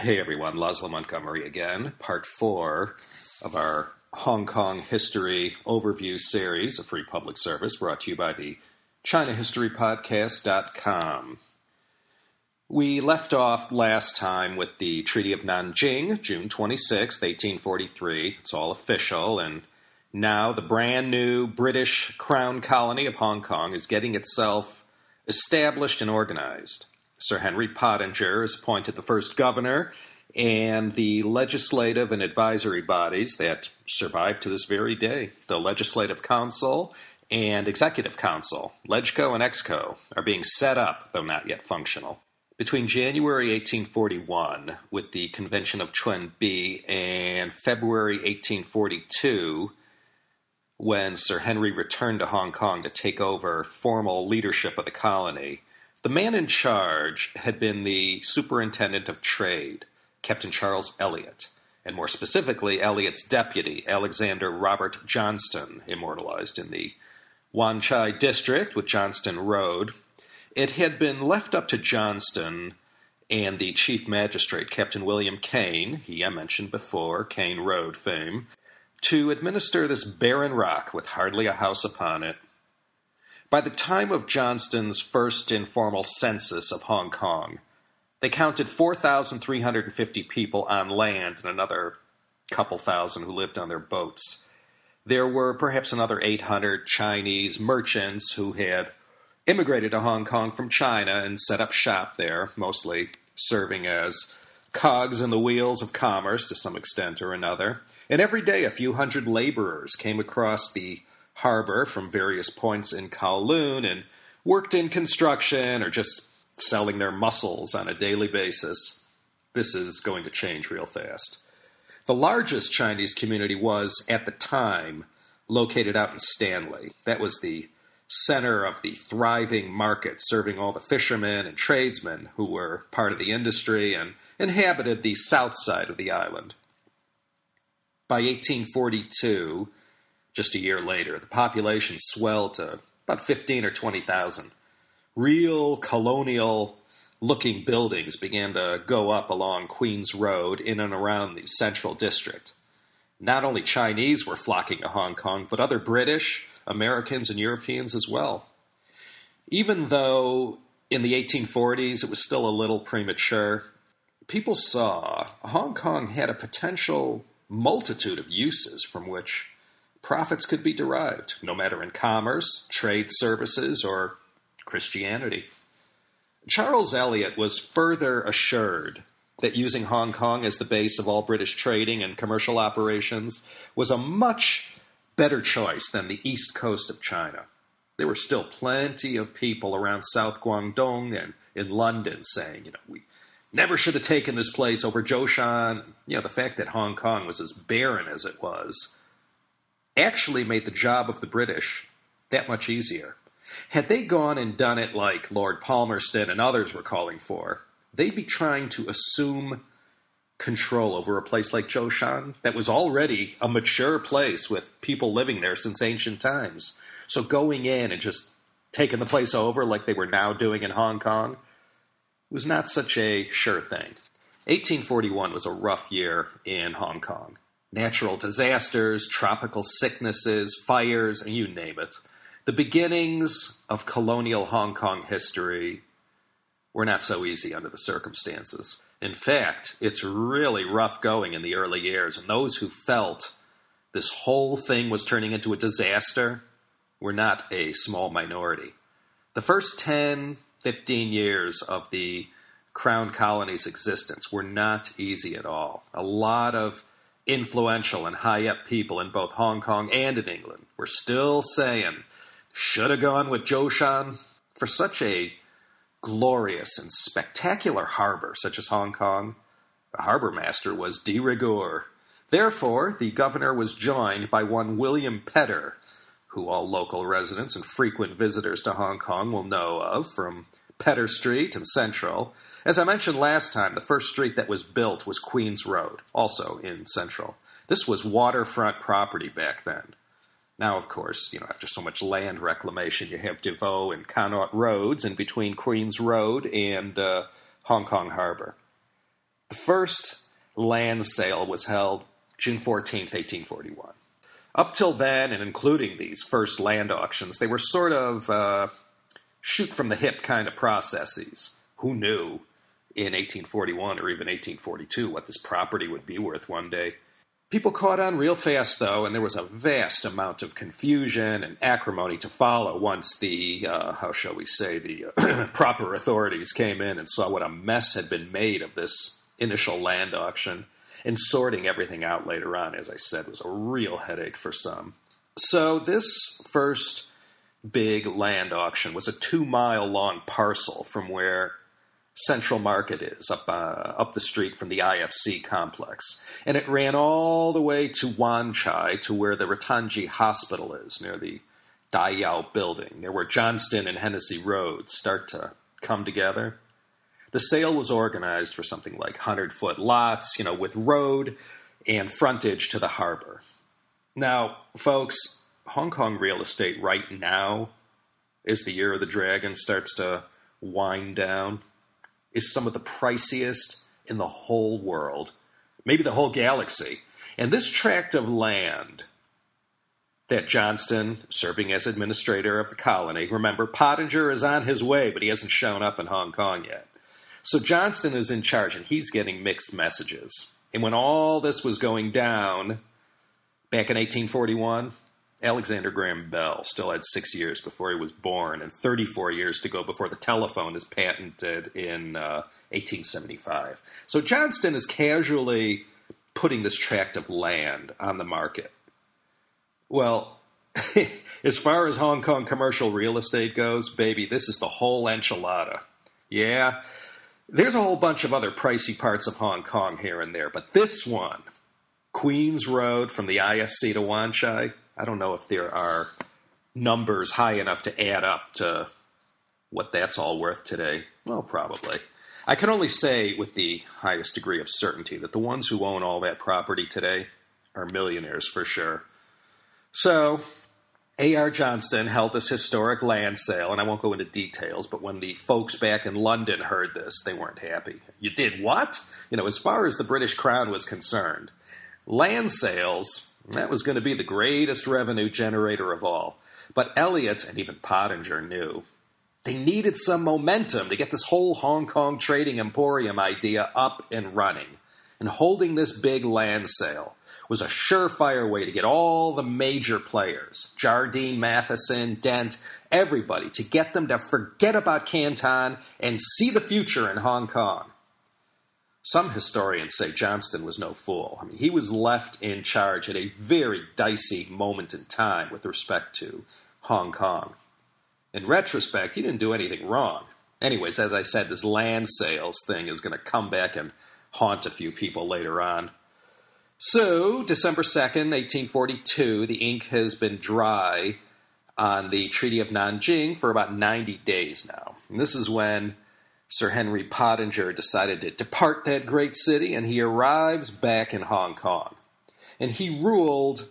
Hey everyone, Laszlo Montgomery again, part four of our Hong Kong history overview series, a free public service brought to you by the ChinaHistoryPodcast.com. We left off last time with the Treaty of Nanjing, June 26, 1843. It's all official, and now the brand new British Crown colony of Hong Kong is getting itself established and organized. Sir Henry Pottinger is appointed the first governor, and the legislative and advisory bodies that survive to this very day, the Legislative Council and Executive Council, LegCo and ExCo, are being set up, though not yet functional. Between January 1841, with the Convention of Chuen Bi, and February 1842, when Sir Henry returned to Hong Kong to take over formal leadership of the colony, the man in charge had been the Superintendent of Trade, Captain Charles Elliot, and more specifically, Elliot's deputy, Alexander Robert Johnston, immortalized in the Wan Chai district with Johnston Road. It had been left up to Johnston and the chief magistrate, Captain William Caine, he I mentioned before, Caine Road fame, to administer this barren rock with hardly a house upon it by the time of Johnston's first informal census of Hong Kong, they counted 4,350 people on land and another couple thousand who lived on their boats. There were perhaps another 800 Chinese merchants who had immigrated to Hong Kong from China and set up shop there, mostly serving as cogs in the wheels of commerce to some extent or another. And every day a few hundred laborers came across the harbor from various points in Kowloon and worked in construction or just selling their mussels on a daily basis. This is going to change real fast. The largest Chinese community was, at the time, located out in Stanley. That was the center of the thriving market, serving all the fishermen and tradesmen who were part of the industry and inhabited the south side of the island. By 1842, just a year later, the population swelled to about 15 or 20,000. Real colonial looking buildings began to go up along Queens Road in and around the central district. Not only Chinese were flocking to Hong Kong, but other British, Americans, and Europeans as well. Even though in the 1840s it was still a little premature, people saw Hong Kong had a potential multitude of uses from which profits could be derived, no matter in commerce, trade services, or Christianity. Charles Elliot was further assured that using Hong Kong as the base of all British trading and commercial operations was a much better choice than the east coast of China. There were still plenty of people around South Guangdong and in London saying, you know, we never should have taken this place over Zhoushan. You know, the fact that Hong Kong was as barren as it was actually made the job of the British that much easier. Had they gone and done it like Lord Palmerston and others were calling for, they'd be trying to assume control over a place like Zhoushan that was already a mature place with people living there since ancient times. So going in and just taking the place over like they were now doing in Hong Kong was not such a sure thing. 1841 was a rough year in Hong Kong natural disasters, tropical sicknesses, fires, you name it. The beginnings of colonial Hong Kong history were not so easy under the circumstances. In fact, it's really rough going in the early years, and those who felt this whole thing was turning into a disaster were not a small minority. The first 10, 15 years of the Crown Colony's existence were not easy at all. A lot of influential and high up people in both Hong Kong and in England were still saying, should have gone with Zhoushan. For such a glorious and spectacular harbor such as Hong Kong, the harbor master was de rigueur. Therefore, the governor was joined by one William Pedder, who all local residents and frequent visitors to Hong Kong will know of from Pedder Street and Central, as I mentioned last time, the first street that was built was Queens Road, also in Central. This was waterfront property back then. Now, of course, you know, after so much land reclamation, you have Des Voeux and Connaught roads in between Queens Road and uh, Hong Kong Harbor. The first land sale was held June 14, 1841. Up till then, and including these first land auctions, they were sort of uh, shoot from the hip kind of processes. Who knew in 1841 or even 1842 what this property would be worth one day? People caught on real fast, though, and there was a vast amount of confusion and acrimony to follow once the, uh, how shall we say, the uh, proper authorities came in and saw what a mess had been made of this initial land auction. And sorting everything out later on, as I said, was a real headache for some. So, this first big land auction was a two mile long parcel from where Central Market is, up, uh, up the street from the IFC complex. And it ran all the way to Wan Chai, to where the Ruttonjee Hospital is, near the Dayao building, near where Johnston and Hennessy Road start to come together. The sale was organized for something like 100 foot lots, you know, with road and frontage to the harbor. Now, folks, Hong Kong real estate right now, as the year of the dragon starts to wind down, is some of the priciest in the whole world, maybe the whole galaxy. And this tract of land that Johnston, serving as administrator of the colony, remember, Pottinger is on his way, but he hasn't shown up in Hong Kong yet. So Johnston is in charge, and he's getting mixed messages. And when all this was going down back in 1841, Alexander Graham Bell still had six years before he was born and 34 years to go before the telephone is patented in uh, 1875. So Johnston is casually putting this tract of land on the market. Well, as far as Hong Kong commercial real estate goes, baby, this is the whole enchilada. Yeah, there's a whole bunch of other pricey parts of Hong Kong here and there, but this one, Queens Road from the IFC to Wan Chai, I don't know if there are numbers high enough to add up to what that's all worth today. Well, probably. I can only say with the highest degree of certainty that the ones who own all that property today are millionaires for sure. So, A.R. Johnston held this historic land sale, and I won't go into details, but when the folks back in London heard this, they weren't happy. You did what? You know, as far as the British Crown was concerned, land sales that was going to be the greatest revenue generator of all. But Elliot and even Pottinger knew they needed some momentum to get this whole Hong Kong trading emporium idea up and running. And holding this big land sale was a surefire way to get all the major players Jardine, Matheson, Dent, everybody to get them to forget about Canton and see the future in Hong Kong. Some historians say Johnston was no fool. I mean, he was left in charge at a very dicey moment in time with respect to Hong Kong. In retrospect, he didn't do anything wrong. Anyways, as I said, this land sales thing is going to come back and haunt a few people later on. So, December 2nd, 1842, the ink has been dry on the Treaty of Nanjing for about 90 days now. And this is when Sir Henry Pottinger decided to depart that great city, and he arrives back in Hong Kong. And he ruled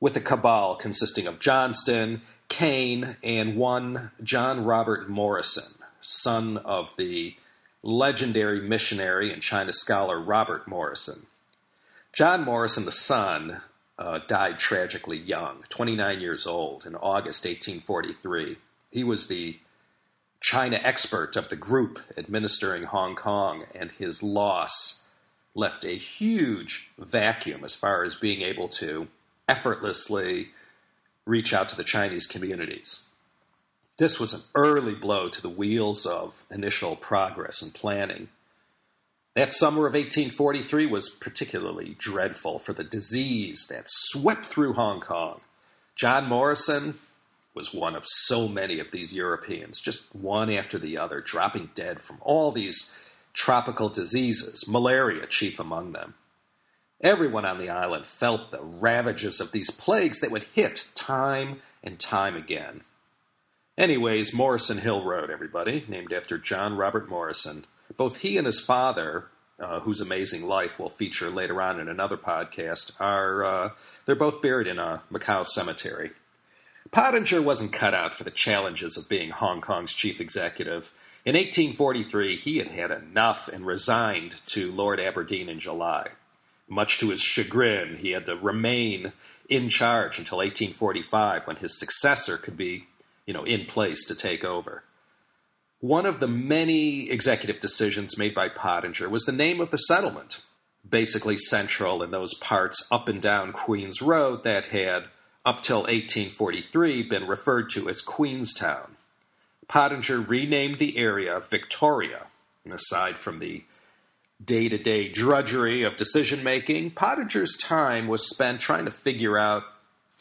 with a cabal consisting of Johnston, Caine, and one John Robert Morrison, son of the legendary missionary and China scholar Robert Morrison. John Morrison, the son, uh, died tragically young, 29 years old, in August 1843. He was the China expert of the group administering Hong Kong, and his loss left a huge vacuum as far as being able to effortlessly reach out to the Chinese communities. This was an early blow to the wheels of initial progress and planning. That summer of 1843 was particularly dreadful for the disease that swept through Hong Kong. John Morrison, was one of so many of these Europeans, just one after the other, dropping dead from all these tropical diseases, malaria chief among them. Everyone on the island felt the ravages of these plagues that would hit time and time again. Anyways, Morrison Hill Road, everybody, named after John Robert Morrison. Both he and his father, uh, whose amazing life we'll feature later on in another podcast, are uh, they're both buried in a Macau cemetery. Pottinger wasn't cut out for the challenges of being Hong Kong's chief executive. In 1843, he had had enough and resigned to Lord Aberdeen in July. Much to his chagrin, he had to remain in charge until 1845 when his successor could be, you know, in place to take over. One of the many executive decisions made by Pottinger was the name of the settlement, basically central in those parts up and down Queens Road that had, up till 1843, been referred to as Queenstown. Pottinger renamed the area Victoria, and aside from the day to day drudgery of decision making, Pottinger's time was spent trying to figure out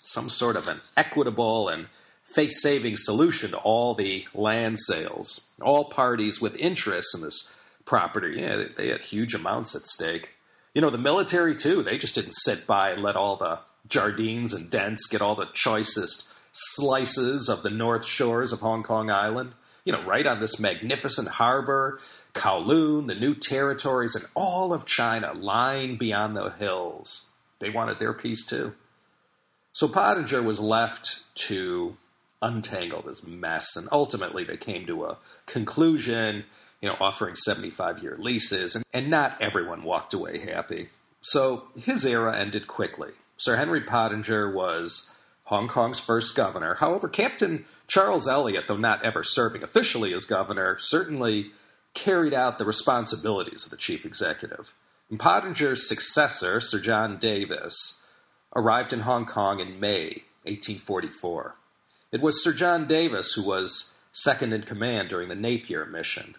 some sort of an equitable and face saving solution to all the land sales. All parties with interest in this property, yeah, they had huge amounts at stake. You know, the military, too, they just didn't sit by and let all the Jardines and Dents get all the choicest slices of the north shores of Hong Kong Island. You know, right on this magnificent harbor Kowloon, the new territories, and all of China lying beyond the hills. They wanted their piece too. So Pottinger was left to untangle this mess, and ultimately they came to a conclusion, you know, offering 75 year leases, and, and not everyone walked away happy. So his era ended quickly. Sir Henry Pottinger was Hong Kong's first governor. However, Captain Charles Elliot, though not ever serving officially as governor, certainly carried out the responsibilities of the chief executive. And Pottinger's successor, Sir John Davis, arrived in Hong Kong in May 1844. It was Sir John Davis who was second in command during the Napier mission.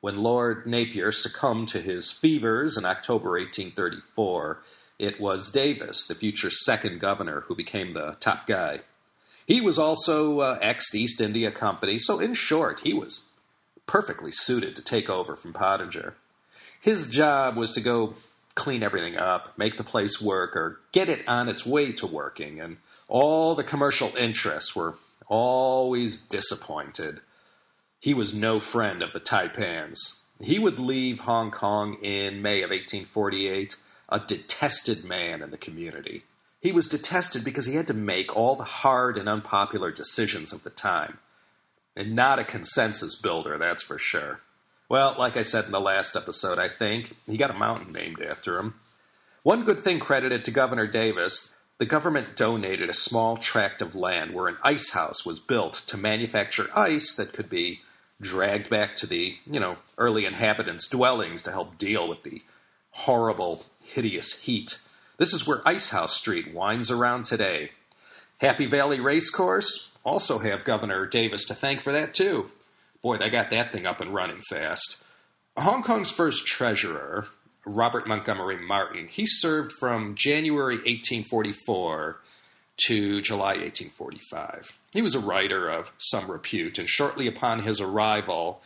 When Lord Napier succumbed to his fevers in October 1834, it was Davis, the future second governor, who became the top guy. He was also uh, ex East India Company, so in short, he was perfectly suited to take over from Pottinger. His job was to go clean everything up, make the place work, or get it on its way to working, and all the commercial interests were always disappointed. He was no friend of the Taipans. He would leave Hong Kong in May of 1848 a detested man in the community. He was detested because he had to make all the hard and unpopular decisions of the time and not a consensus builder, that's for sure. Well, like I said in the last episode, I think, he got a mountain named after him. One good thing credited to Governor Davis the government donated a small tract of land where an ice house was built to manufacture ice that could be dragged back to the, you know, early inhabitants' dwellings to help deal with the horrible, hideous heat. This is where Ice House Street winds around today. Happy Valley Racecourse, also have Governor Davis to thank for that, too. Boy, they got that thing up and running fast. Hong Kong's first treasurer, Robert Montgomery Martin, he served from January 1844 to July 1845. He was a writer of some repute, and shortly upon his arrival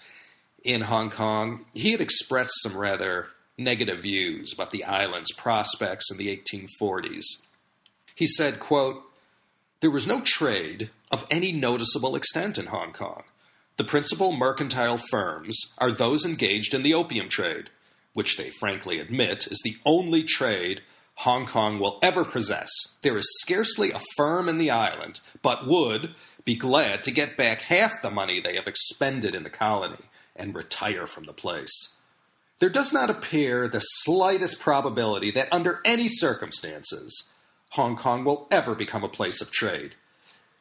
in Hong Kong, he had expressed some rather negative views about the island's prospects in the 1840s. He said, quote, there was no trade of any noticeable extent in Hong Kong. The principal mercantile firms are those engaged in the opium trade, which they frankly admit is the only trade Hong Kong will ever possess. There is scarcely a firm in the island but would be glad to get back half the money they have expended in the colony and retire from the place. There does not appear the slightest probability that under any circumstances Hong Kong will ever become a place of trade.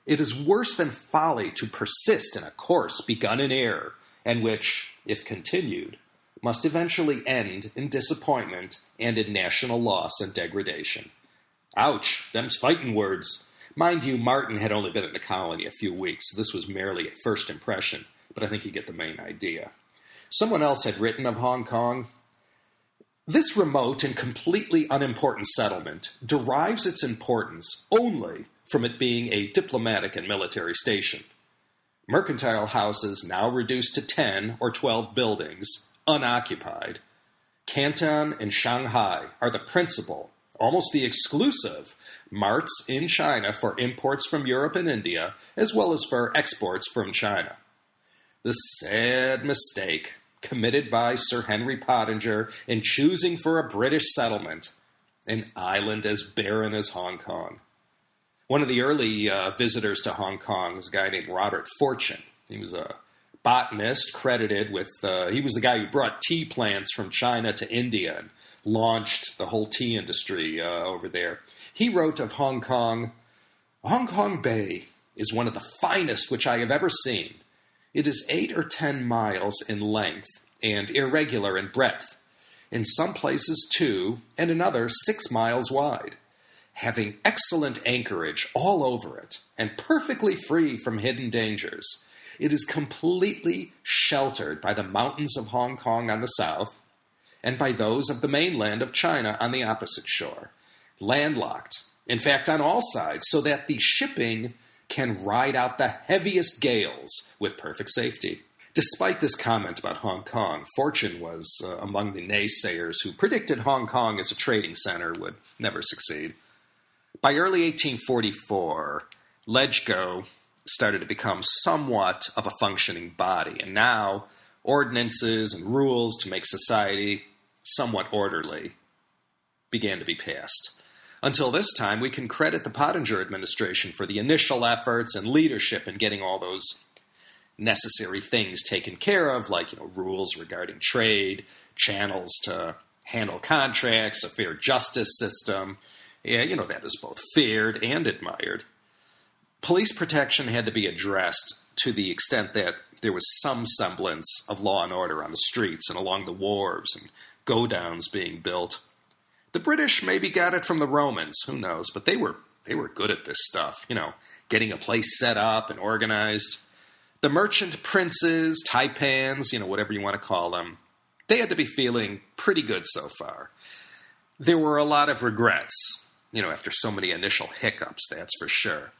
It is worse than folly to persist in a course begun in error, and which, if continued, must eventually end in disappointment and in national loss and degradation. Ouch, them's fighting words. Mind you, Martin had only been in the colony a few weeks, so this was merely a first impression, but I think you get the main idea. Someone else had written of Hong Kong this remote and completely unimportant settlement derives its importance only from it being a diplomatic and military station. Mercantile houses now reduced to 10 or 12 buildings, unoccupied. Canton and Shanghai are the principal, almost the exclusive, marts in China for imports from Europe and India, as well as for exports from China. The sad mistake committed by Sir Henry Pottinger in choosing for a British settlement, an island as barren as Hong Kong. One of the early uh, visitors to Hong Kong was a guy named Robert Fortune. He was a botanist credited with, uh, he was the guy who brought tea plants from China to India and launched the whole tea industry uh, over there. He wrote of Hong Kong Hong Kong Bay is one of the finest which I have ever seen. It is eight or ten miles in length and irregular in breadth, in some places two, and in another six miles wide, having excellent anchorage all over it, and perfectly free from hidden dangers. It is completely sheltered by the mountains of Hong Kong on the south, and by those of the mainland of China on the opposite shore, landlocked in fact, on all sides, so that the shipping can ride out the heaviest gales with perfect safety. Despite this comment about Hong Kong, Fortune was uh, among the naysayers who predicted Hong Kong as a trading center would never succeed. By early 1844, LegCo started to become somewhat of a functioning body, and now ordinances and rules to make society somewhat orderly began to be passed. Until this time, we can credit the Pottinger administration for the initial efforts and leadership in getting all those necessary things taken care of, like you know rules regarding trade, channels to handle contracts, a fair justice system. Yeah, you know that is both feared and admired. Police protection had to be addressed to the extent that there was some semblance of law and order on the streets and along the wharves and godowns being built. The British maybe got it from the Romans, who knows, but they were they were good at this stuff, you know, getting a place set up and organized. The merchant princes, taipans, you know, whatever you want to call them, they had to be feeling pretty good so far. There were a lot of regrets, you know, after so many initial hiccups, that's for sure.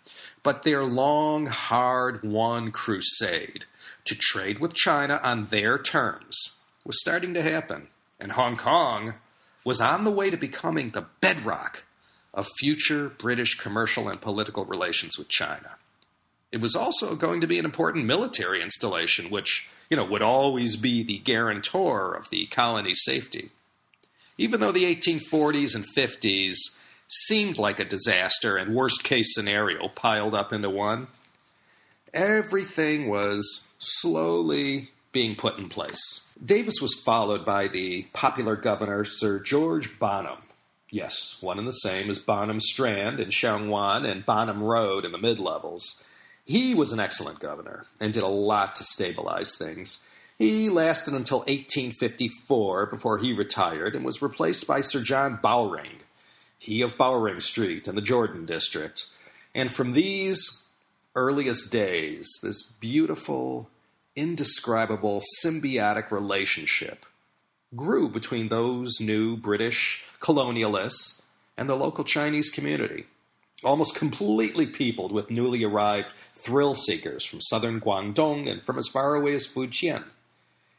But their long, hard won crusade to trade with China on their terms was starting to happen. And Hong Kong was on the way to becoming the bedrock of future British commercial and political relations with China. It was also going to be an important military installation, which, you know, would always be the guarantor of the colony's safety. Even though the 1840s and 50s seemed like a disaster and worst case scenario piled up into one, everything was slowly being put in place. Davis was followed by the popular governor Sir George Bonham. Yes, one and the same as Bonham Strand in Sheung and Bonham Road in the mid levels. He was an excellent governor and did a lot to stabilize things. He lasted until 1854 before he retired and was replaced by Sir John Bowring, he of Bowring Street in the Jordan district. And from these earliest days, this beautiful, indescribable symbiotic relationship grew between those new British colonialists and the local Chinese community, almost completely peopled with newly arrived thrill seekers from southern Guangdong and from as far away as Fujian.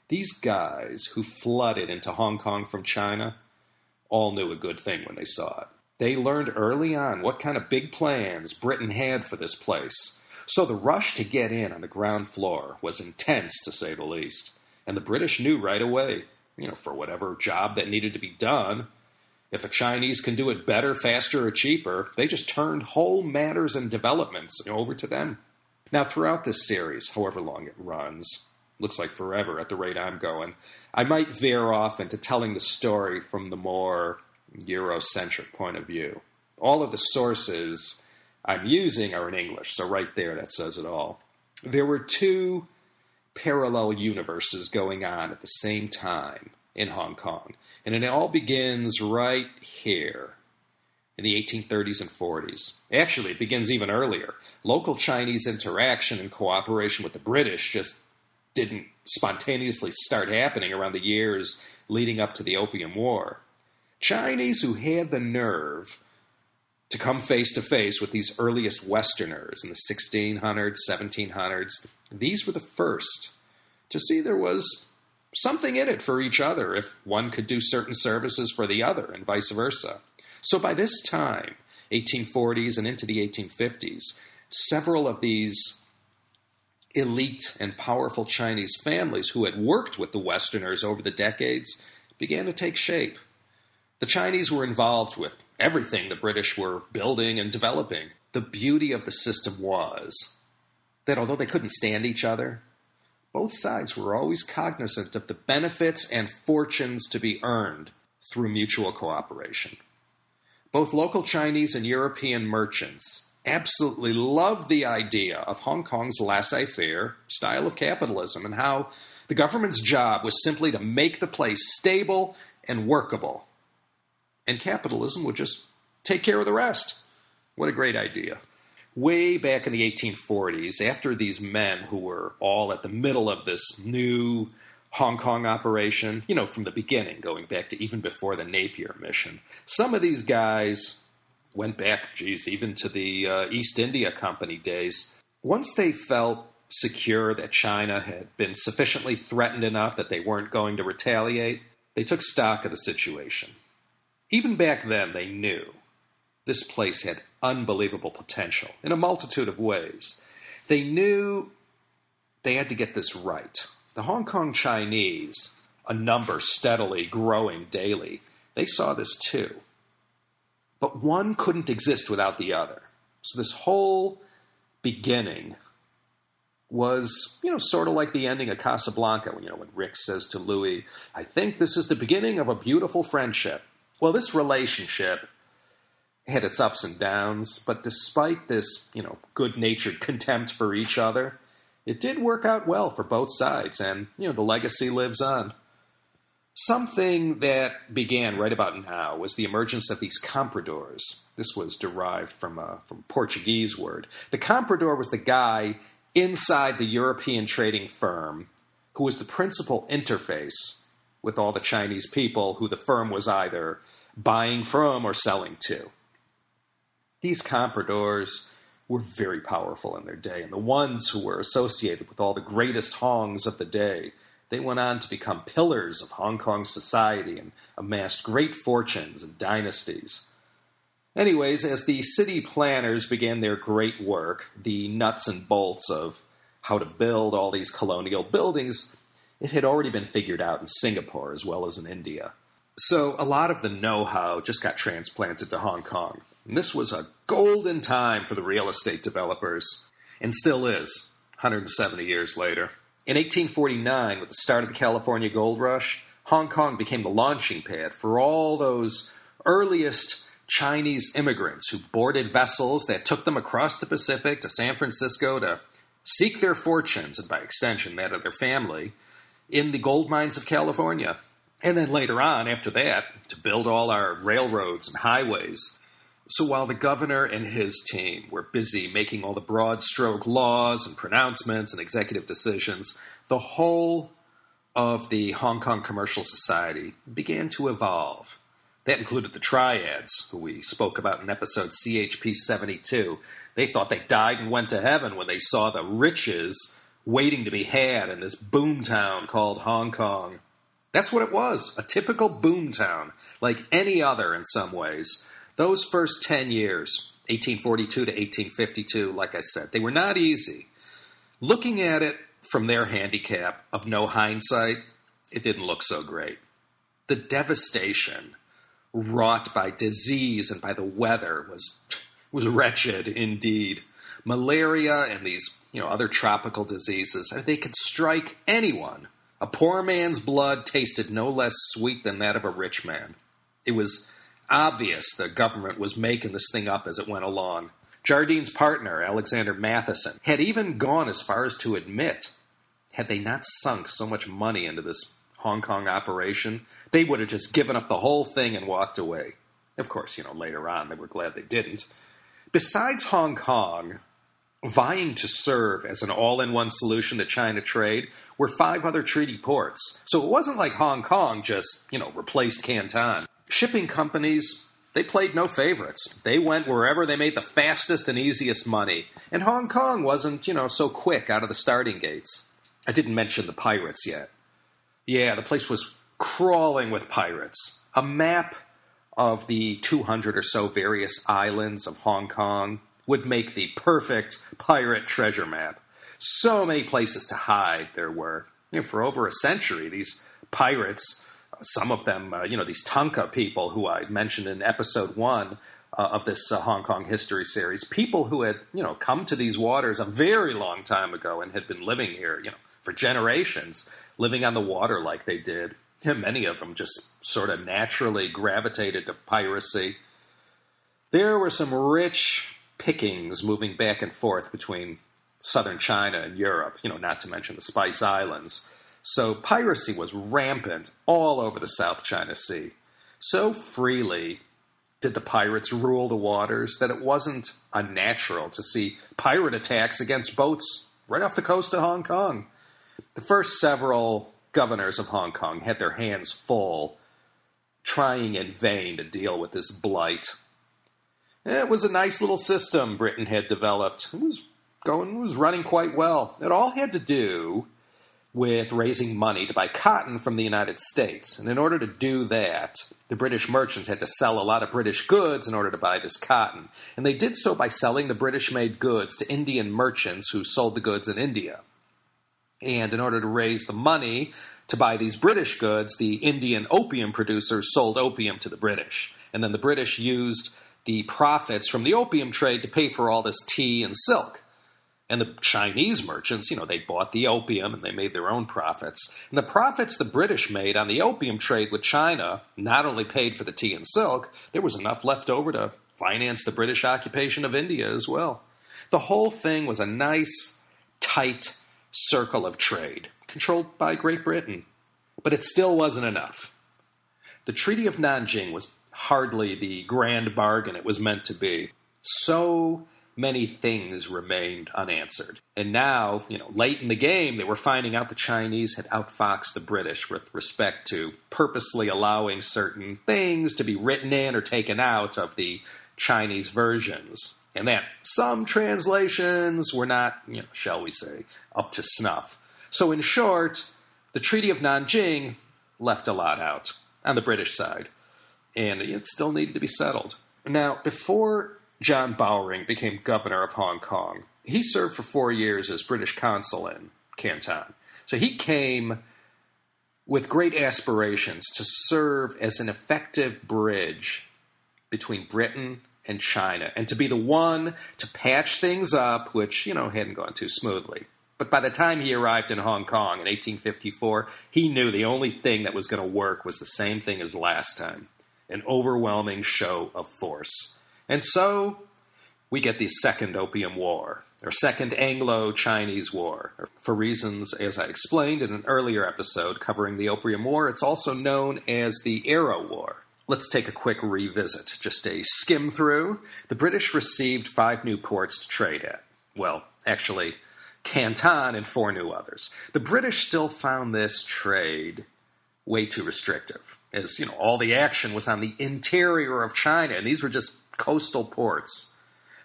These guys who flooded into Hong Kong from China all knew a good thing when they saw it. They learned early on what kind of big plans Britain had for this place so the rush to get in on the ground floor was intense, to say the least. And the British knew right away, you know, for whatever job that needed to be done, if a Chinese can do it better, faster, or cheaper, they just turned whole matters and developments over to them. Now, throughout this series, however long it runs, looks like forever at the rate I'm going, I might veer off into telling the story from the more Eurocentric point of view. All of the sources I'm using are in English, so right there that says it all. There were two parallel universes going on at the same time in Hong Kong, and it all begins right here in the 1830s and 40s. Actually, it begins even earlier. Local Chinese interaction and cooperation with the British just didn't spontaneously start happening around the years leading up to the Opium War. Chinese who had the nerve to come face to face with these earliest Westerners in the 1600s, 1700s. These were the first to see there was something in it for each other if one could do certain services for the other and vice versa. So by this time, 1840s and into the 1850s, several of these elite and powerful Chinese families who had worked with the Westerners over the decades began to take shape. The Chinese were involved with everything the British were building and developing. The beauty of the system was that although they couldn't stand each other, both sides were always cognizant of the benefits and fortunes to be earned through mutual cooperation. Both local Chinese and European merchants absolutely loved the idea of Hong Kong's laissez faire style of capitalism and how the government's job was simply to make the place stable and workable. And capitalism would just take care of the rest. What a great idea. Way back in the 1840s, after these men who were all at the middle of this new Hong Kong operation, you know, from the beginning, going back to even before the Napier mission, some of these guys went back, geez, even to the uh, East India Company days. Once they felt secure that China had been sufficiently threatened enough that they weren't going to retaliate, they took stock of the situation. Even back then, they knew this place had unbelievable potential in a multitude of ways. They knew they had to get this right. The Hong Kong Chinese, a number steadily growing daily, they saw this too. But one couldn't exist without the other. So this whole beginning was, you know, sort of like the ending of Casablanca, when you know when Rick says to Louis, "I think this is the beginning of a beautiful friendship." Well, this relationship had its ups and downs, but despite this, you know, good-natured contempt for each other, it did work out well for both sides, and you know the legacy lives on. Something that began right about now was the emergence of these compradors. This was derived from a from Portuguese word. The comprador was the guy inside the European trading firm who was the principal interface with all the Chinese people who the firm was either buying from or selling to. These compradors were very powerful in their day, and the ones who were associated with all the greatest Hongs of the day, they went on to become pillars of Hong Kong society and amassed great fortunes and dynasties. Anyways, as the city planners began their great work, the nuts and bolts of how to build all these colonial buildings, it had already been figured out in Singapore as well as in India. So a lot of the know how just got transplanted to Hong Kong. And this was a golden time for the real estate developers, and still is, 170 years later. In 1849, with the start of the California gold rush, Hong Kong became the launching pad for all those earliest Chinese immigrants who boarded vessels that took them across the Pacific to San Francisco to seek their fortunes, and by extension, that of their family, in the gold mines of California. And then later on, after that, to build all our railroads and highways. So while the governor and his team were busy making all the broad stroke laws and pronouncements and executive decisions, the whole of the Hong Kong commercial society began to evolve. That included the triads, who we spoke about in episode CHP 72. They thought they died and went to heaven when they saw the riches waiting to be had in this boomtown called Hong Kong. That's what it was a typical boomtown, like any other in some ways. Those first 10 years, 1842 to 1852, like I said, they were not easy. Looking at it from their handicap of no hindsight, it didn't look so great. The devastation wrought by disease and by the weather was was wretched indeed. Malaria and these, you know, other tropical diseases, they could strike anyone. A poor man's blood tasted no less sweet than that of a rich man. It was obvious the government was making this thing up as it went along. Jardine's partner, Alexander Matheson, had even gone as far as to admit had they not sunk so much money into this Hong Kong operation, they would have just given up the whole thing and walked away. Of course, you know, later on they were glad they didn't. Besides Hong Kong, vying to serve as an all in one solution to China trade were five other treaty ports. So it wasn't like Hong Kong just, you know, replaced Canton. Shipping companies, they played no favorites. They went wherever they made the fastest and easiest money. And Hong Kong wasn't, you know, so quick out of the starting gates. I didn't mention the pirates yet. Yeah, the place was crawling with pirates. A map of the 200 or so various islands of Hong Kong would make the perfect pirate treasure map. So many places to hide there were. You know, for over a century, these pirates, some of them, uh, you know, these Tanka people who I mentioned in episode one uh, of this uh, Hong Kong history series, people who had, you know, come to these waters a very long time ago and had been living here, you know, for generations, living on the water like they did. many of them just sort of naturally gravitated to piracy. There were some rich pickings moving back and forth between southern China and Europe, you know, not to mention the Spice Islands. So piracy was rampant all over the South China Sea. So freely did the pirates rule the waters that it wasn't unnatural to see pirate attacks against boats right off the coast of Hong Kong. The first several governors of Hong Kong had their hands full trying in vain to deal with this blight. It was a nice little system Britain had developed. It was going was running quite well. It all had to do with raising money to buy cotton from the United States. And in order to do that, the British merchants had to sell a lot of British goods in order to buy this cotton. And they did so by selling the British made goods to Indian merchants who sold the goods in India. And in order to raise the money to buy these British goods, the Indian opium producers sold opium to the British. And then the British used the profits from the opium trade to pay for all this tea and silk. And the Chinese merchants, you know, they bought the opium and they made their own profits. And the profits the British made on the opium trade with China not only paid for the tea and silk, there was enough left over to finance the British occupation of India as well. The whole thing was a nice, tight circle of trade, controlled by Great Britain. But it still wasn't enough. The Treaty of Nanjing was hardly the grand bargain it was meant to be. So many things remained unanswered. And now, you know, late in the game, they were finding out the Chinese had outfoxed the British with respect to purposely allowing certain things to be written in or taken out of the Chinese versions. And that some translations were not, you know, shall we say, up to snuff. So, in short, the Treaty of Nanjing left a lot out on the British side, and it still needed to be settled. Now, before John Bowring became governor of Hong Kong. He served for four years as British consul in Canton. So he came with great aspirations to serve as an effective bridge between Britain and China and to be the one to patch things up, which, you know, hadn't gone too smoothly. But by the time he arrived in Hong Kong in 1854, he knew the only thing that was going to work was the same thing as last time an overwhelming show of force. And so we get the Second Opium War, or Second Anglo Chinese War. For reasons, as I explained in an earlier episode covering the Opium War, it's also known as the Arrow War. Let's take a quick revisit, just a skim through. The British received five new ports to trade at. Well, actually, Canton and four new others. The British still found this trade way too restrictive, as you know, all the action was on the interior of China, and these were just coastal ports.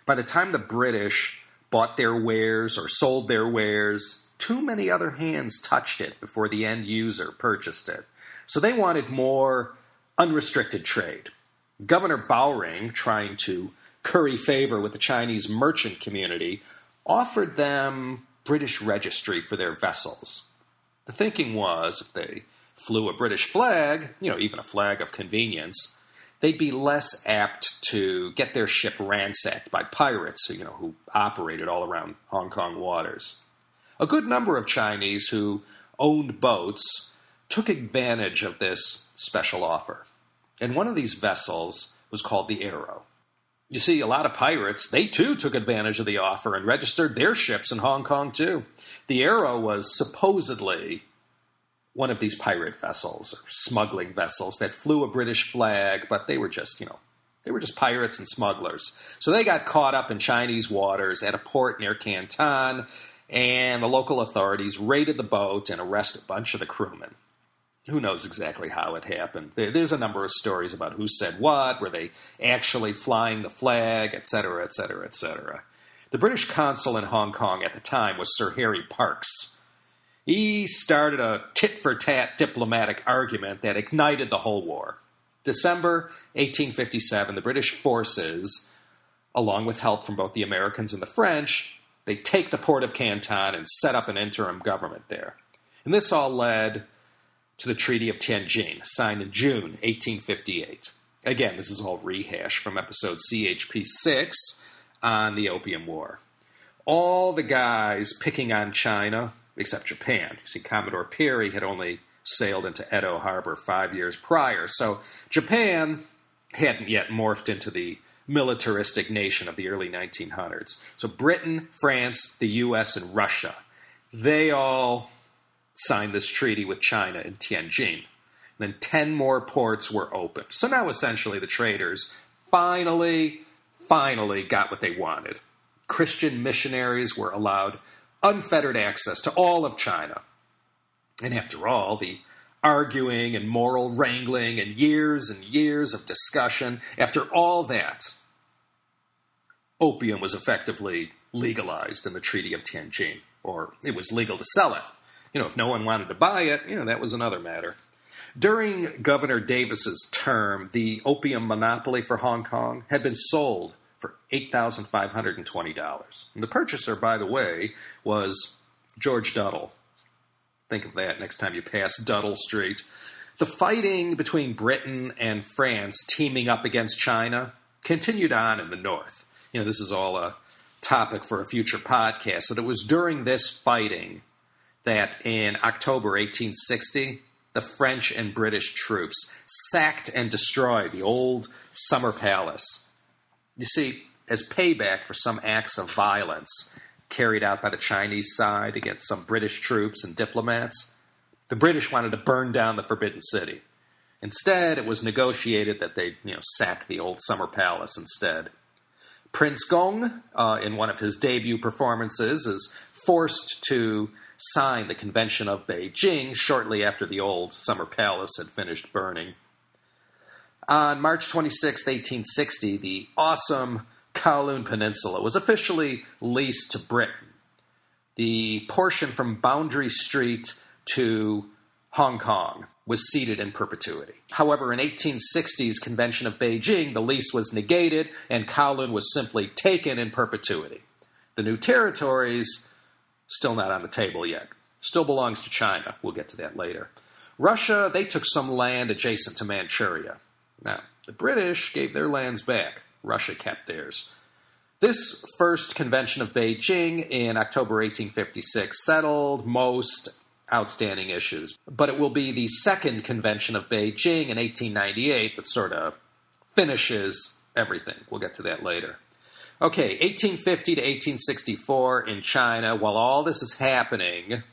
By the time the British bought their wares or sold their wares, too many other hands touched it before the end user purchased it. So they wanted more unrestricted trade. Governor Bowring, trying to curry favor with the Chinese merchant community, offered them British registry for their vessels. The thinking was if they flew a British flag, you know, even a flag of convenience, they'd be less apt to get their ship ransacked by pirates, you know, who operated all around Hong Kong waters. A good number of Chinese who owned boats took advantage of this special offer. And one of these vessels was called the Arrow. You see, a lot of pirates, they too took advantage of the offer and registered their ships in Hong Kong too. The Arrow was supposedly one of these pirate vessels or smuggling vessels that flew a British flag, but they were just, you know, they were just pirates and smugglers. So they got caught up in Chinese waters at a port near Canton, and the local authorities raided the boat and arrested a bunch of the crewmen. Who knows exactly how it happened? There's a number of stories about who said what, were they actually flying the flag, etc., etc., etc. The British consul in Hong Kong at the time was Sir Harry Parkes he started a tit for tat diplomatic argument that ignited the whole war. December 1857, the British forces, along with help from both the Americans and the French, they take the port of Canton and set up an interim government there. And this all led to the Treaty of Tianjin, signed in June 1858. Again, this is all rehash from episode CHP 6 on the Opium War. All the guys picking on China except Japan. You see, Commodore Perry had only sailed into Edo Harbor five years prior, so Japan hadn't yet morphed into the militaristic nation of the early 1900s. So Britain, France, the US, and Russia, they all signed this treaty with China in Tianjin. Then 10 more ports were opened. So now essentially the traders finally, finally got what they wanted. Christian missionaries were allowed unfettered access to all of China. And after all, the arguing and moral wrangling and years and years of discussion, after all that, opium was effectively legalized in the Treaty of Tianjin, or it was legal to sell it. You know, if no one wanted to buy it, you know, that was another matter. During Governor Davis's term, the opium monopoly for Hong Kong had been sold for $8,520. The purchaser, by the way, was George Duddell. Think of that next time you pass Duddell Street. The fighting between Britain and France teaming up against China continued on in the north. You know, this is all a topic for a future podcast, but it was during this fighting that in October 1860, the French and British troops sacked and destroyed the old summer palace. You see, as payback for some acts of violence carried out by the Chinese side against some British troops and diplomats, the British wanted to burn down the Forbidden City. Instead, it was negotiated that they, you know, sack the old summer palace instead. Prince Gong, uh, in one of his debut performances, is forced to sign the Convention of Beijing shortly after the old summer palace had finished burning. On March 26, 1860, the awesome Kowloon Peninsula was officially leased to Britain. The portion from Boundary Street to Hong Kong was ceded in perpetuity. However, in 1860's Convention of Beijing, the lease was negated and Kowloon was simply taken in perpetuity. The new territories Still not on the table yet. Still belongs to China. We'll get to that later. Russia, they took some land adjacent to Manchuria. Now, the British gave their lands back. Russia kept theirs. This first convention of Beijing in October 1856 settled most outstanding issues, but it will be the second convention of Beijing in 1898 that sort of finishes everything. We'll get to that later. Okay, 1850 to 1864 in China, while all this is happening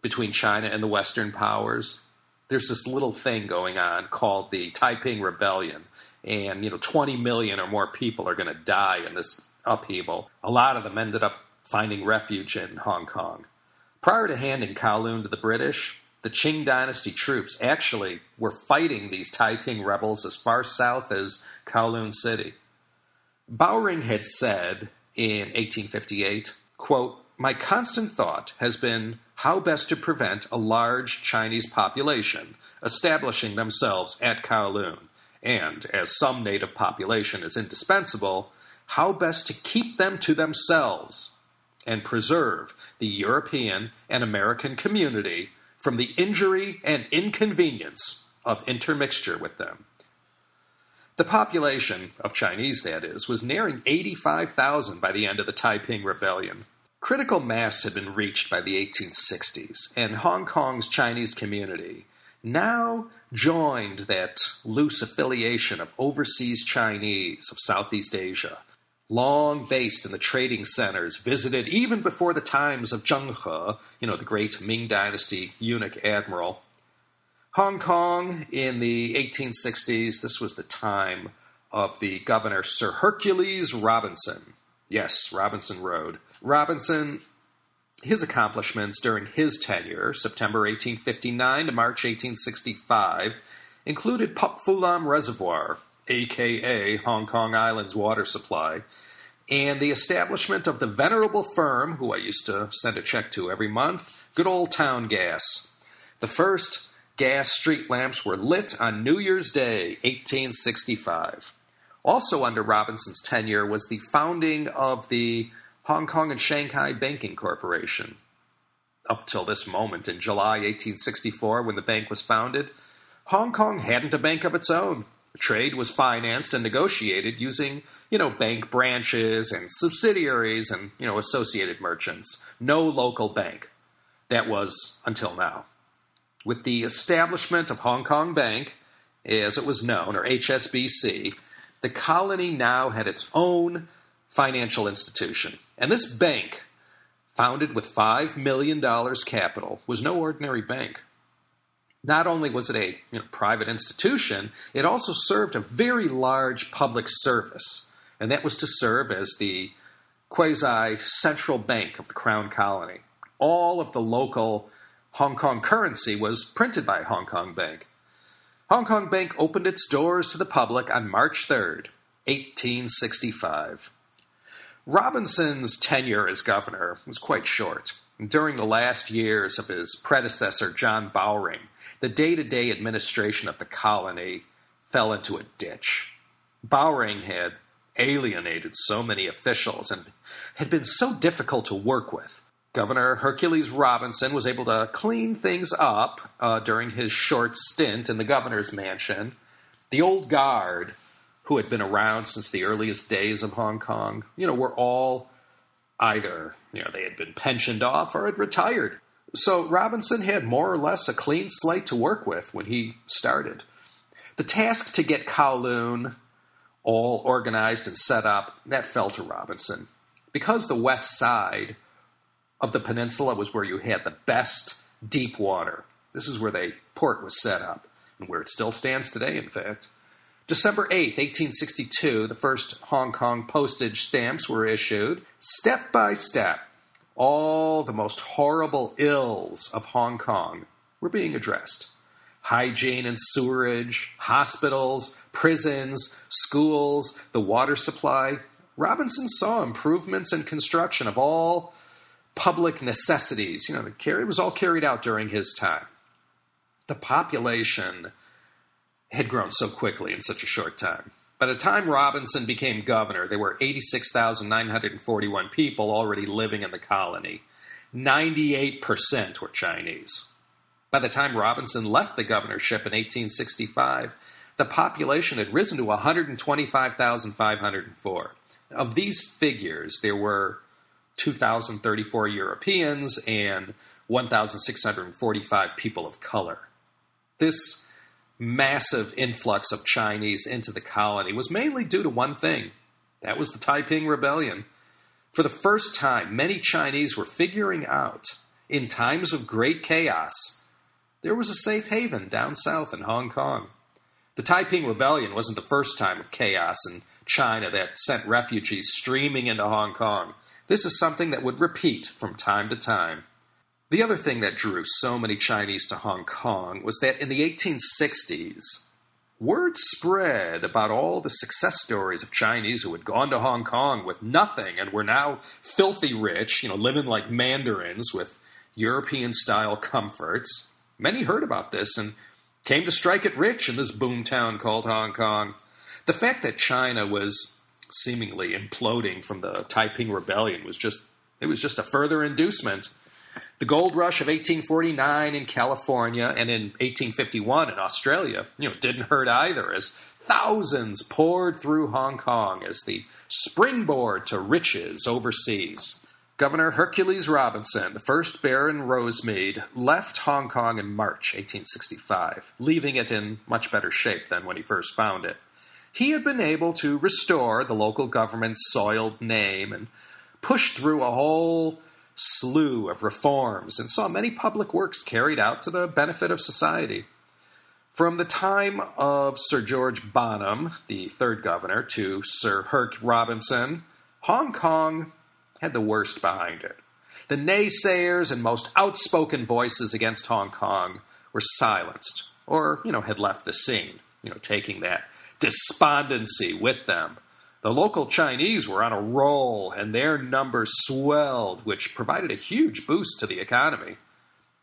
between China and the Western powers, there's this little thing going on called the Taiping Rebellion. And, you know, 20 million or more people are going to die in this upheaval. A lot of them ended up finding refuge in Hong Kong. Prior to handing Kowloon to the British, the Qing dynasty troops actually were fighting these Taiping rebels as far south as Kowloon City. Bowring had said in 1858, quote, My constant thought has been how best to prevent a large Chinese population establishing themselves at Kowloon, and as some native population is indispensable, how best to keep them to themselves and preserve the European and American community from the injury and inconvenience of intermixture with them. The population, of Chinese that is, was nearing 85,000 by the end of the Taiping Rebellion. Critical mass had been reached by the 1860s, and Hong Kong's Chinese community now joined that loose affiliation of overseas Chinese of Southeast Asia, long based in the trading centers, visited even before the times of Zheng He, you know, the great Ming Dynasty eunuch admiral. Hong Kong in the 1860s, this was the time of the governor Sir Hercules Robinson. Yes, Robinson Road. Robinson, his accomplishments during his tenure, September 1859 to March 1865, included Pok Fu Lam Reservoir, aka Hong Kong Island's water supply, and the establishment of the venerable firm, who I used to send a check to every month, Good Old Town Gas. The first gas street lamps were lit on New Year's Day, 1865. Also under Robinson's tenure was the founding of the Hong Kong and Shanghai Banking Corporation. Up till this moment, in July 1864, when the bank was founded, Hong Kong hadn't a bank of its own. Trade was financed and negotiated using, you know, bank branches and subsidiaries and, you know, associated merchants. No local bank. That was until now. With the establishment of Hong Kong Bank, as it was known, or HSBC, the colony now had its own financial institution. And this bank, founded with $5 million capital, was no ordinary bank. Not only was it a you know, private institution, it also served a very large public service, and that was to serve as the quasi central bank of the Crown Colony. All of the local Hong Kong currency was printed by Hong Kong Bank. Hong Kong Bank opened its doors to the public on March 3rd, 1865. Robinson's tenure as governor was quite short. During the last years of his predecessor, John Bowring, the day to day administration of the colony fell into a ditch. Bowring had alienated so many officials and had been so difficult to work with. Governor Hercules Robinson was able to clean things up uh, during his short stint in the governor's mansion. The old guard, who had been around since the earliest days of Hong Kong, you know, were all either, you know, they had been pensioned off or had retired. So Robinson had more or less a clean slate to work with when he started. The task to get Kowloon all organized and set up, that fell to Robinson. Because the west side of the peninsula was where you had the best deep water. This is where the port was set up, and where it still stands today, in fact. December 8, 1862, the first Hong Kong postage stamps were issued. Step by step, all the most horrible ills of Hong Kong were being addressed hygiene and sewerage, hospitals, prisons, schools, the water supply. Robinson saw improvements in construction of all public necessities. You know, it was all carried out during his time. The population had grown so quickly in such a short time. By the time Robinson became governor, there were 86,941 people already living in the colony. 98% were Chinese. By the time Robinson left the governorship in 1865, the population had risen to 125,504. Of these figures, there were 2,034 Europeans and 1,645 people of color. This massive influx of Chinese into the colony was mainly due to one thing that was the Taiping Rebellion. For the first time, many Chinese were figuring out, in times of great chaos, there was a safe haven down south in Hong Kong. The Taiping Rebellion wasn't the first time of chaos in China that sent refugees streaming into Hong Kong. This is something that would repeat from time to time. The other thing that drew so many Chinese to Hong Kong was that in the 1860s, word spread about all the success stories of Chinese who had gone to Hong Kong with nothing and were now filthy rich, you know, living like mandarins with European style comforts. Many heard about this and came to strike it rich in this boomtown called Hong Kong. The fact that China was seemingly imploding from the Taiping Rebellion was just it was just a further inducement the gold rush of 1849 in California and in 1851 in Australia, you know, didn't hurt either as thousands poured through Hong Kong as the springboard to riches overseas. Governor Hercules Robinson, the first Baron Rosmead, left Hong Kong in March 1865, leaving it in much better shape than when he first found it. He had been able to restore the local government's soiled name and push through a whole slew of reforms and saw many public works carried out to the benefit of society. From the time of Sir George Bonham, the third governor, to Sir Herc Robinson, Hong Kong had the worst behind it. The naysayers and most outspoken voices against Hong Kong were silenced, or, you know, had left the scene, you know, taking that despondency with them the local Chinese were on a roll and their numbers swelled, which provided a huge boost to the economy.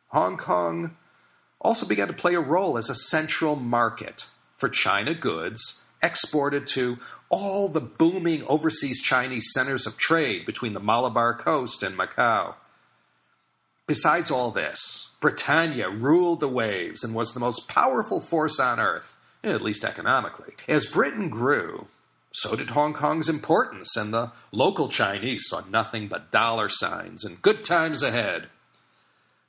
Hong Kong also began to play a role as a central market for China goods exported to all the booming overseas Chinese centers of trade between the Malabar coast and Macau. Besides all this, Britannia ruled the waves and was the most powerful force on earth, at least economically. As Britain grew, so did Hong Kong's importance, and the local Chinese saw nothing but dollar signs and good times ahead.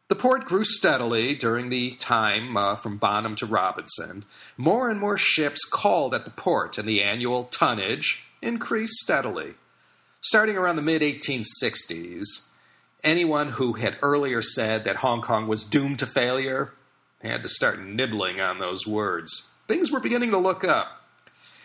The port grew steadily during the time uh, from Bonham to Robinson. More and more ships called at the port, and the annual tonnage increased steadily. Starting around the mid 1860s, anyone who had earlier said that Hong Kong was doomed to failure had to start nibbling on those words. Things were beginning to look up.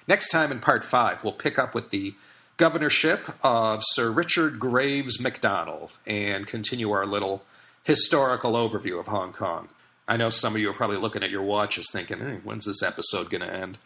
Next time in part five, we'll pick up with the governorship of Sir Richard Graves MacDonald and continue our little historical overview of Hong Kong. I know some of you are probably looking at your watches thinking, hey, when's this episode going to end?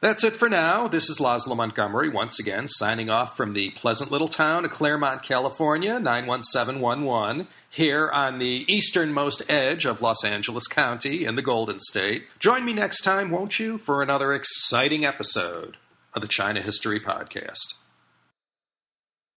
That's it for now. This is Laszlo Montgomery once again signing off from the pleasant little town of Claremont, California, 91711, here on the easternmost edge of Los Angeles County in the Golden State. Join me next time, won't you, for another exciting episode of the China History Podcast.